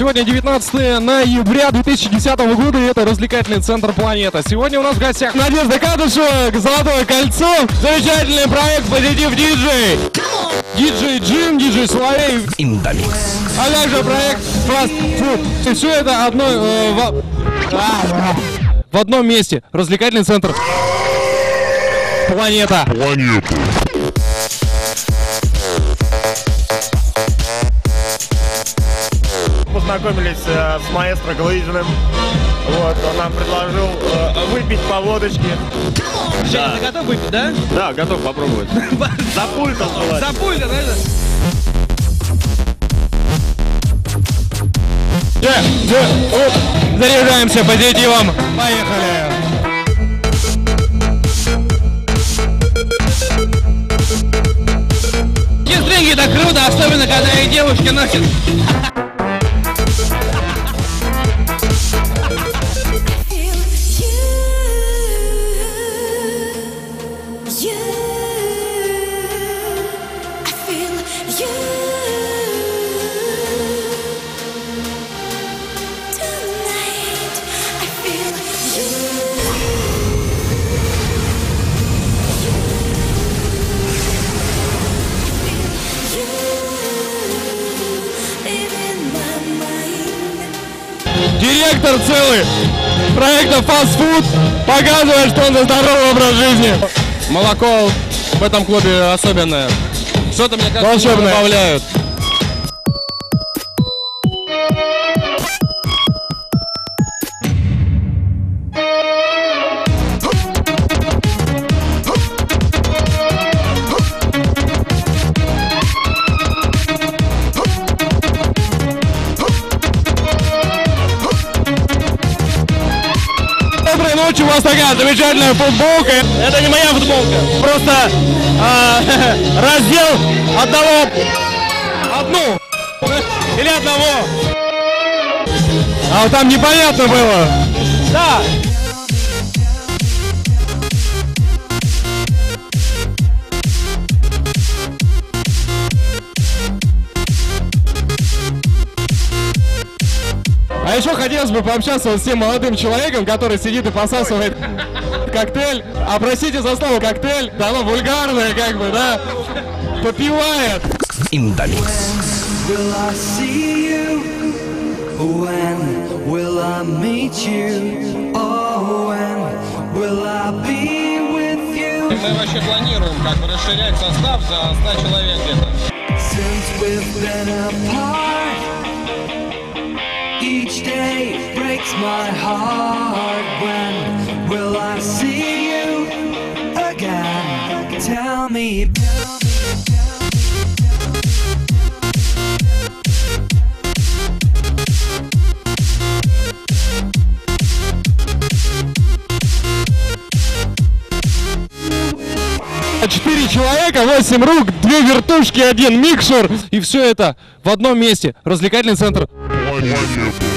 Сегодня 19 ноября 2010 года, и это развлекательный центр «Планета». Сегодня у нас в гостях Надежда Кадышева, «Золотое кольцо», замечательный проект «Позитив Диджей», диджей Джим, диджей Соловей, Индомикс. а также проект Fast Food. И все это одно, э, в... В одном месте. Развлекательный центр «Планета». Познакомились э, с маэстро Глызиным. Вот, он нам предложил э, выпить по водочке. Женя, ты готов выпить, да? Да, готов попробовать. За пультом. За пульта, да? это? Оп. Заряжаемся позитивом. Поехали. Кистринги так круто, особенно когда их девушки носят. Директор целый проекта Fast Food показывает, что он за здоровый образ жизни. Молоко в этом клубе особенное. Что-то, мне кажется, добавляют. Ночи, у вас такая замечательная футболка. Это не моя футболка, просто а, раздел одного, одну или одного. А вот там непонятно было. Да. А еще хотелось бы пообщаться вот с тем молодым человеком, который сидит и посасывает коктейль. А простите за слово коктейль, да оно вульгарное как бы, да? Попивает. Индомикс. Will I see you? When will I meet you? Oh, when will I be with you? Мы вообще планируем как бы расширять состав за 100 человек где-то. Since we've been breaks my heart. When will I see you again? Tell me. Четыре человека, восемь рук, две вертушки, один микшер. И все это в одном месте. Развлекательный центр. Планета.